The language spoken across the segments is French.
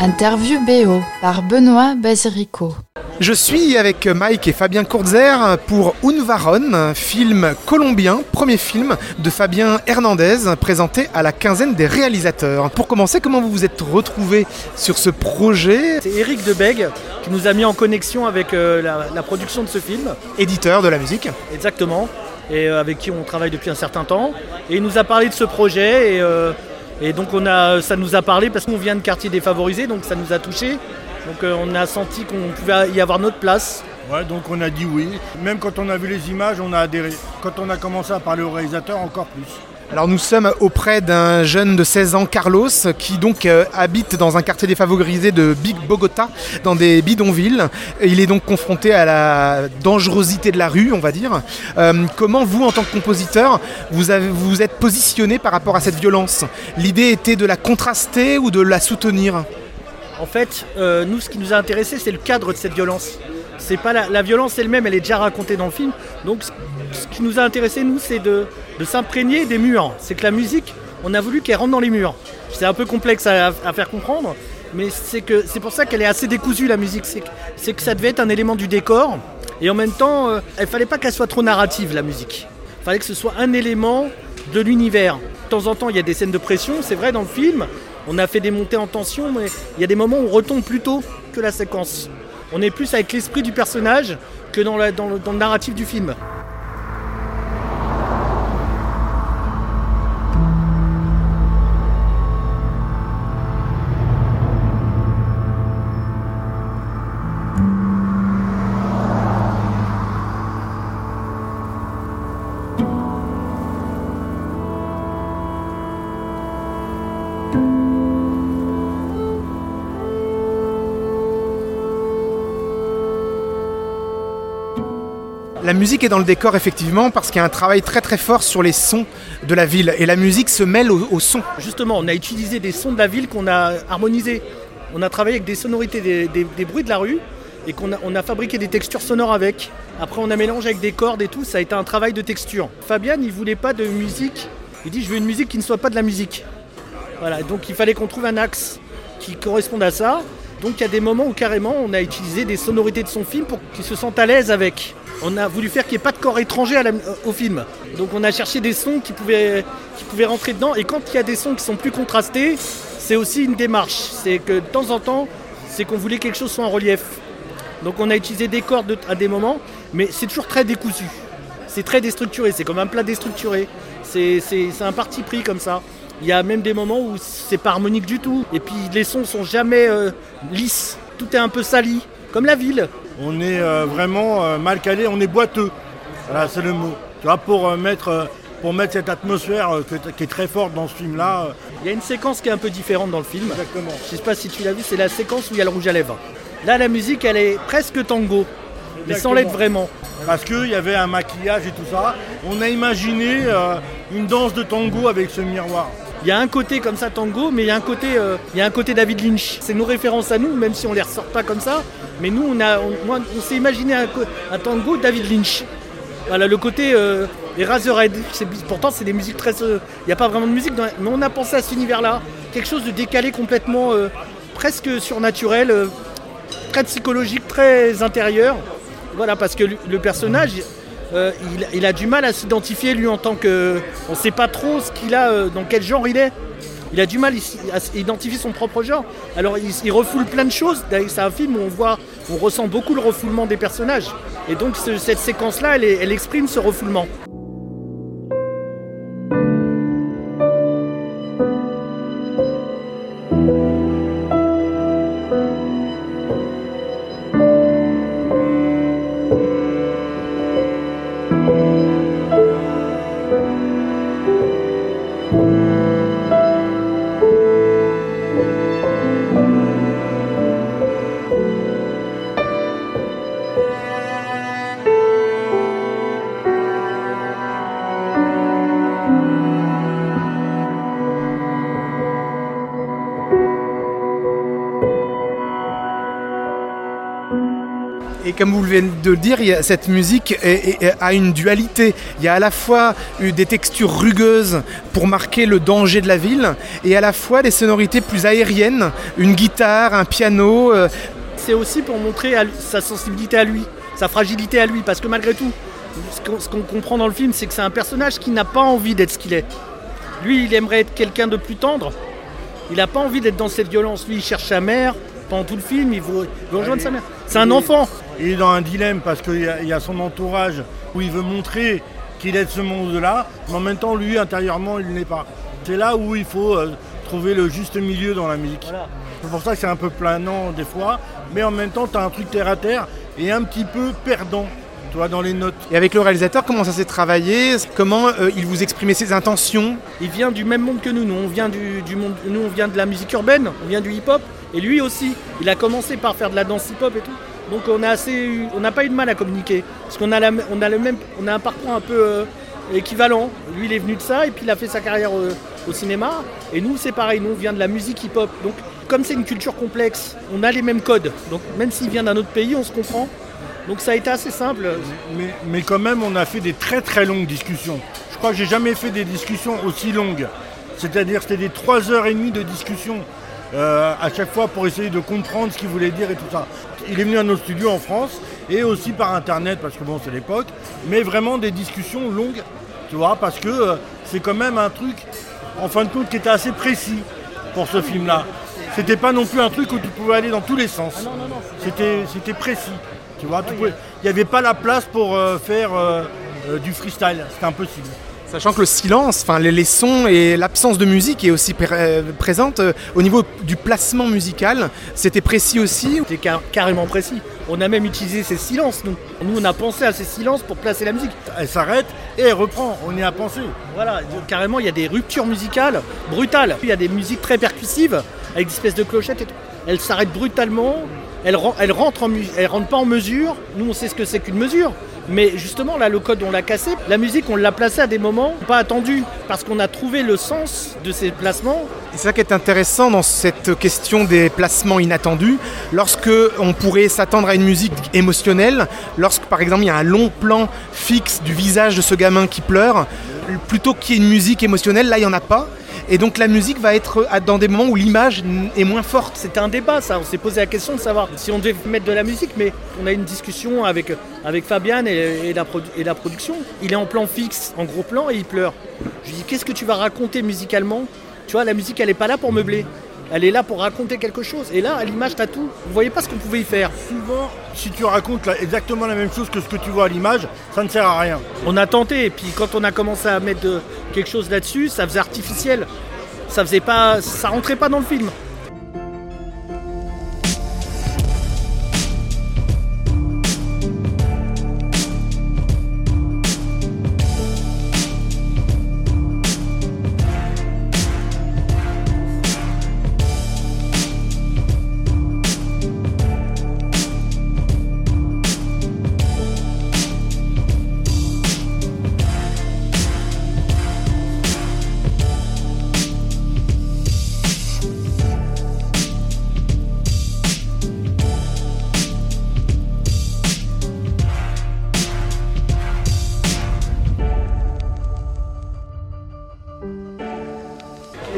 Interview BO par Benoît Basirico. Je suis avec Mike et Fabien Kurzer pour Unvaron, film colombien, premier film de Fabien Hernandez, présenté à la quinzaine des réalisateurs. Pour commencer, comment vous vous êtes retrouvés sur ce projet? C'est Eric Debeg qui nous a mis en connexion avec euh, la, la production de ce film. Éditeur de la musique Exactement. Et euh, avec qui on travaille depuis un certain temps. Et il nous a parlé de ce projet. Et, euh, et donc on a, ça nous a parlé parce qu'on vient de quartier défavorisé, donc ça nous a touché. Donc euh, on a senti qu'on pouvait y avoir notre place. Ouais, donc on a dit oui. Même quand on a vu les images, on a adhéré. Quand on a commencé à parler au réalisateur, encore plus. Alors nous sommes auprès d'un jeune de 16 ans, Carlos, qui donc euh, habite dans un quartier défavorisé de Big Bogota, dans des bidonvilles. Il est donc confronté à la dangerosité de la rue, on va dire. Euh, comment vous, en tant que compositeur, vous vous êtes positionné par rapport à cette violence? L'idée était de la contraster ou de la soutenir? En fait, euh, nous, ce qui nous a intéressé, c'est le cadre de cette violence. C'est pas la, violence elle-même, elle est déjà racontée dans le film. Donc, ce qui nous a intéressé, nous, c'est de, s'imprégner des murs. C'est que la musique, on a voulu qu'elle rentre dans les murs. C'est un peu complexe à, faire comprendre, mais c'est que c'est pour ça qu'elle est assez décousue la musique. C'est que, c'est que ça devait être un élément du décor, et en même temps, euh, il fallait pas qu'elle soit trop narrative la musique. Il fallait que ce soit un élément de l'univers. De temps en temps, il y a des scènes de pression, c'est vrai dans le film. On a fait des montées en tension, mais il y a des moments où on retombe plus tôt que la séquence. On est plus avec l'esprit du personnage que dans, la- dans le, narratif du film. La musique est dans le décor effectivement parce qu'il y a un travail très très fort sur les sons de la ville et la musique se mêle au, au son. Justement, on a utilisé des sons de la ville qu'on a harmonisés. On a travaillé avec des sonorités, des bruits de la rue et qu'on a, on a fabriqué des textures sonores avec. Après, on a mélangé avec des cordes et tout. Ça a été un travail de texture. Fabian, il voulait pas de musique. Il dit Je veux une musique qui ne soit pas de la musique. Voilà, donc il fallait qu'on trouve un axe qui corresponde à ça. Donc il y a des moments où carrément on a utilisé des sonorités de son film pour qu'il se sente à l'aise avec. On a voulu faire qu'il n'y ait pas de corps étranger la- au film. Donc on a cherché des sons qui pouvaient, qui pouvaient rentrer dedans. Et quand il y a des sons qui sont plus contrastés, c'est aussi une démarche. C'est que de temps en temps, c'est qu'on voulait que quelque chose soit en relief. Donc on a utilisé des cordes de- à des moments, mais c'est toujours très décousu. C'est très déstructuré, c'est comme un plat déstructuré. C'est un parti pris comme ça. Il y a même des moments où c'est pas harmonique du tout. Et puis les sons sont jamais euh, lisses. Tout est un peu sali, comme la ville. On est euh, vraiment euh, mal calé, on est boiteux. Voilà, c'est le mot. Tu vois, pour, euh, mettre, pour mettre cette atmosphère qui est très forte dans ce film-là. Il y a une séquence qui est un peu différente dans le film. exactement. Je sais pas si tu l'as vu, c'est la séquence où il y a le rouge à lèvres. Là, la musique, elle est presque tango, mais sans l'être vraiment. Parce qu'il y avait un maquillage et tout ça. On a imaginé euh, une danse de tango avec ce miroir. Il y a un côté comme ça tango, mais il y a un côté, euh, il y a un côté David Lynch. C'est nos références à nous, même si on les ressort pas comme ça. Mais nous, on on, on s'est imaginé un, tango David Lynch. Voilà, le côté euh, Pourtant, c'est des musiques très. euh, Il n'y a pas vraiment de musique, mais on a pensé à cet univers-là. Quelque chose de décalé complètement, euh, presque surnaturel, très psychologique, très intérieur. Voilà, parce que le personnage, euh, il, a du mal à s'identifier lui en tant que. On ne sait pas trop ce qu'il a, euh, dans quel genre il est. Il a du mal à identifier son propre genre. Alors il, refoule plein de choses. C'est un film où on voit, on ressent beaucoup le refoulement des personnages. Et donc ce- cette séquence-là, elle exprime ce refoulement. Et comme vous venez de le dire, il y a- cette musique est- est- a une dualité. Il y a à la fois eu des textures rugueuses pour marquer le danger de la ville, et à la fois des sonorités plus aériennes, une guitare, un piano. euh, C'est aussi pour montrer sa sensibilité à lui, sa fragilité à lui, parce que malgré tout, ce qu'on comprend dans le film, c'est que c'est un personnage qui n'a pas envie d'être ce qu'il est. Lui, il aimerait être quelqu'un de plus tendre. Il n'a pas envie d'être dans cette violence. Lui, il cherche sa mère. Pendant tout le film, il veut, il veut rejoindre sa mère. C'est un enfant. Il est dans un dilemme parce qu'il y, a- il y a son entourage où il veut montrer qu'il est de ce monde-là, mais en même temps, lui, intérieurement, il ne l'est pas. C'est là où il faut euh, trouver le juste milieu dans la musique. Voilà. C'est pour ça que c'est un peu planant des fois, mais en même temps, tu as un truc terre à terre et un petit peu perdant, tu vois, dans les notes. Et avec le réalisateur, comment ça s'est travaillé? Comment euh, il vous exprimait ses intentions? Il vient du même monde que nous. Nous, on vient du, du monde, nous, on vient de la musique urbaine, on vient du hip-hop. Et lui aussi, il a commencé par faire de la danse hip-hop et tout. Donc on n'a pas eu de mal à communiquer, parce qu'on a, le même, on a un parcours un peu euh, équivalent. Lui, il est venu de ça, et puis il a fait sa carrière euh, au cinéma. Et nous, c'est pareil. Nous, on vient de la musique hip-hop. Donc, comme c'est une culture complexe, on a les mêmes codes. Donc, même s'il vient d'un autre pays, on se comprend. Donc, ça a été assez simple. Mais, quand même, on a fait des très très longues discussions. Je crois que j'ai jamais fait des discussions aussi longues. C'est-à-dire, c'était des 3 heures et demie de discussion euh, à chaque fois pour essayer de comprendre ce qu'il voulait dire et tout ça. Il est venu à nos studios en France et aussi par internet parce que bon, c'est l'époque, mais vraiment des discussions longues, tu vois, parce que euh, c'est quand même un truc, en fin de compte, qui était assez précis pour ce film-là. C'était pas non plus un truc où tu pouvais aller dans tous les sens. C'était, c'était précis. Tu vois, il n'y avait pas la place pour euh, faire euh, du freestyle. C'était impossible. Sachant que le silence, enfin les, sons et l'absence de musique est aussi euh, présente euh, au niveau du placement musical. C'était précis aussi. C'était car- carrément précis. On a même utilisé ces silences, nous. On a pensé à ces silences pour placer la musique. Elle s'arrête et elle reprend. On y a pensé. Voilà, carrément, il y a des ruptures musicales brutales. Il y a des musiques très percussives, avec des espèces de clochettes et tout. Elle s'arrête brutalement, elle, elle rentre en elle rentre pas en mesure. Nous, on sait ce que c'est qu'une mesure. Mais justement, là, le code, on l'a cassé. La musique, on l'a placée à des moments pas attendus, parce qu'on a trouvé le sens de ces placements. C'est ça qui est intéressant dans cette question des placements inattendus. Lorsque on pourrait s'attendre à une musique émotionnelle, lorsque par exemple il y a un long plan fixe du visage de ce gamin qui pleure, plutôt qu'il y ait une musique émotionnelle, là il n'y en a pas. Et donc la musique va être à- dans des moments où l'image est moins forte. C'était un débat, ça. On s'est posé la question de savoir si on devait mettre de la musique, mais on a eu une discussion avec, avec Fabiane et, la, et la production. Il est en plan fixe, en gros plan, et il pleure. Je lui dis, qu'est-ce que tu vas raconter musicalement? Tu vois, la musique, elle n'est pas là pour meubler. Elle est là pour raconter quelque chose. Et là, à l'image, t'as tout. Vous voyez pas ce qu'on pouvait y faire. Souvent, si tu racontes exactement la même chose que ce que tu vois à l'image, ça ne sert à rien. On a tenté, et puis quand on a commencé à mettre de- quelque chose là-dessus, ça faisait artificiel. Ça faisait pas, ça rentrait pas dans le film.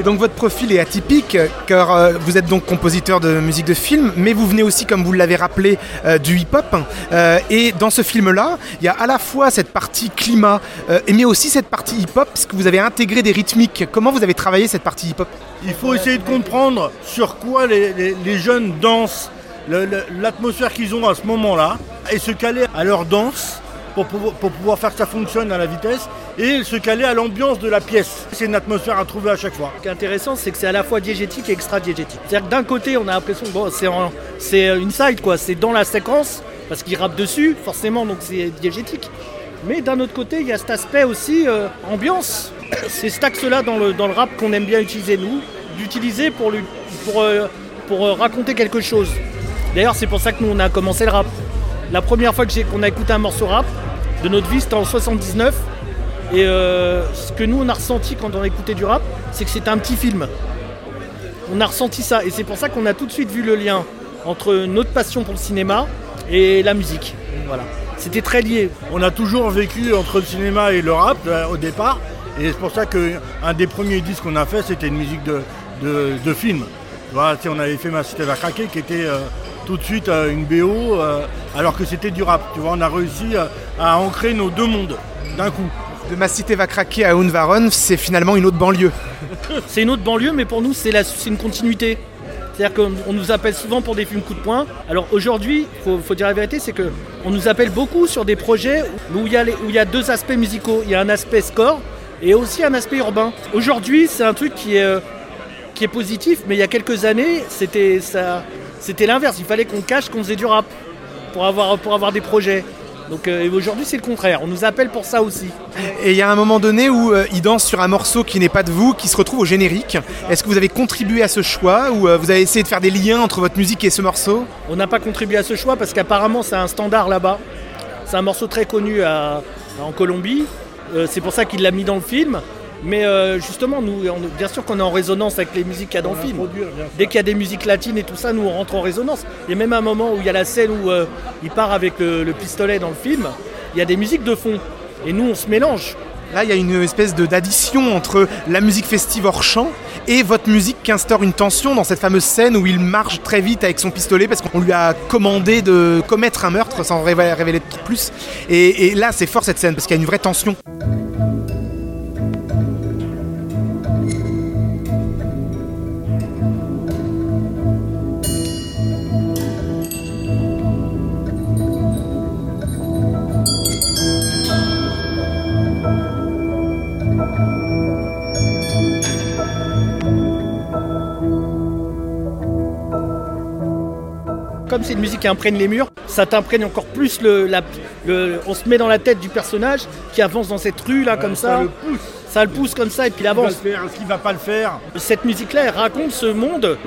Et donc votre profil est atypique car euh, vous êtes donc compositeur de musique de film, mais vous venez aussi, comme vous l'avez rappelé, euh, du hip-hop. Euh, et dans ce film-là, il y a à la fois cette partie climat, euh, mais aussi cette partie hip-hop, puisque vous avez intégré des rythmiques. Comment vous avez travaillé cette partie hip-hop? Il faut essayer de comprendre sur quoi les, jeunes dansent, l'atmosphère qu'ils ont à ce moment-là, et se caler à leur danse pour pouvoir faire que ça fonctionne à la vitesse, et se caler à l'ambiance de la pièce. C'est une atmosphère à trouver à chaque fois. Ce qui est intéressant, c'est que c'est à la fois diégétique et extra-diégétique. C'est-à-dire que d'un côté, on a l'impression que bon, c'est c'est une side, quoi. C'est dans la séquence, parce qu'il rappe dessus, forcément, donc c'est diégétique. Mais d'un autre côté, il y a cet aspect aussi euh, ambiance. C'est cet axe-là dans le, dans le rap qu'on aime bien utiliser, nous, d'utiliser pour, lui- pour, euh, pour euh, raconter quelque chose. D'ailleurs, c'est pour ça que nous, on a commencé le rap. La première fois que j'ai- qu'on a écouté un morceau rap de notre vie, c'était en 79. Et euh, ce que nous on a ressenti quand on a écouté du rap, c'est que c'était un petit film. On a ressenti ça et c'est pour ça qu'on a tout de suite vu le lien entre notre passion pour le cinéma et la musique. Voilà. C'était très lié. On a toujours vécu entre le cinéma et le rap euh, au départ. Et c'est pour ça qu'un des premiers disques qu'on a fait, c'était une musique de, de, film. Voilà, on avait fait Ma Cité va craquer qui était euh, tout de suite une BO alors que c'était du rap. Tu vois, on a réussi à ancrer nos deux mondes d'un coup. De Ma Cité va craquer à Unvaron, c'est finalement une autre banlieue. c'est une autre banlieue, mais pour nous, c'est une continuité. C'est-à-dire qu'on nous appelle souvent pour des films coup de poing. Alors aujourd'hui, il faut, dire la vérité, c'est qu'on nous appelle beaucoup sur des projets où il, y a deux aspects musicaux. Il y a un aspect score et aussi un aspect urbain. Aujourd'hui, c'est un truc qui est, euh, positif, mais il y a quelques années, c'était l'inverse. Il fallait qu'on cache qu'on faisait du rap pour avoir des projets. Donc euh, aujourd'hui c'est le contraire, on nous appelle pour ça aussi. Et il y a un moment donné où euh, il danse sur un morceau qui n'est pas de vous, qui se retrouve au générique. Est-ce que vous avez contribué à ce choix ou euh, vous avez essayé de faire des liens entre votre musique et ce morceau? On n'a pas contribué à ce choix parce qu'apparemment c'est un standard là-bas. C'est un morceau très connu en Colombie. c'est pour ça qu'il l'a mis dans le film. Mais euh, justement, nous, bien sûr qu'on est en résonance avec les musiques qu'il y a dans le film. Dès qu'il y a des musiques latines et tout ça, nous on rentre en résonance. Il y a même un moment où il y a la scène où euh, il part avec le, pistolet dans le film. Il y a des musiques de fond. Et nous, on se mélange. Là, il y a une espèce d'addition entre la musique festive hors champ et votre musique qui instaure une tension dans cette fameuse scène où il marche très vite avec son pistolet parce qu'on lui a commandé de commettre un meurtre sans révéler, révéler plus. Et, et là, c'est fort cette scène parce qu'il y a une vraie tension. Comme c'est une musique qui imprègne les murs, ça t'imprègne encore plus le, On se met dans la tête du personnage qui avance dans cette rue là comme ça. Ça le pousse. Ça le pousse comme ça et puis il avance. Est-ce qu'il va pas le faire Cette musique-là, elle raconte ce monde,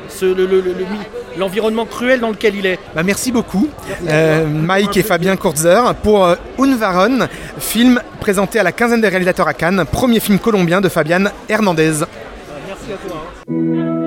l'environnement cruel dans lequel il est. Bah, merci beaucoup, euh, Mike et Fabien Kurzer, pour euh, Unvaron, film présenté à la quinzaine des réalisateurs à Cannes, premier film colombien de Fabian Hernandez. Merci à toi. Hein.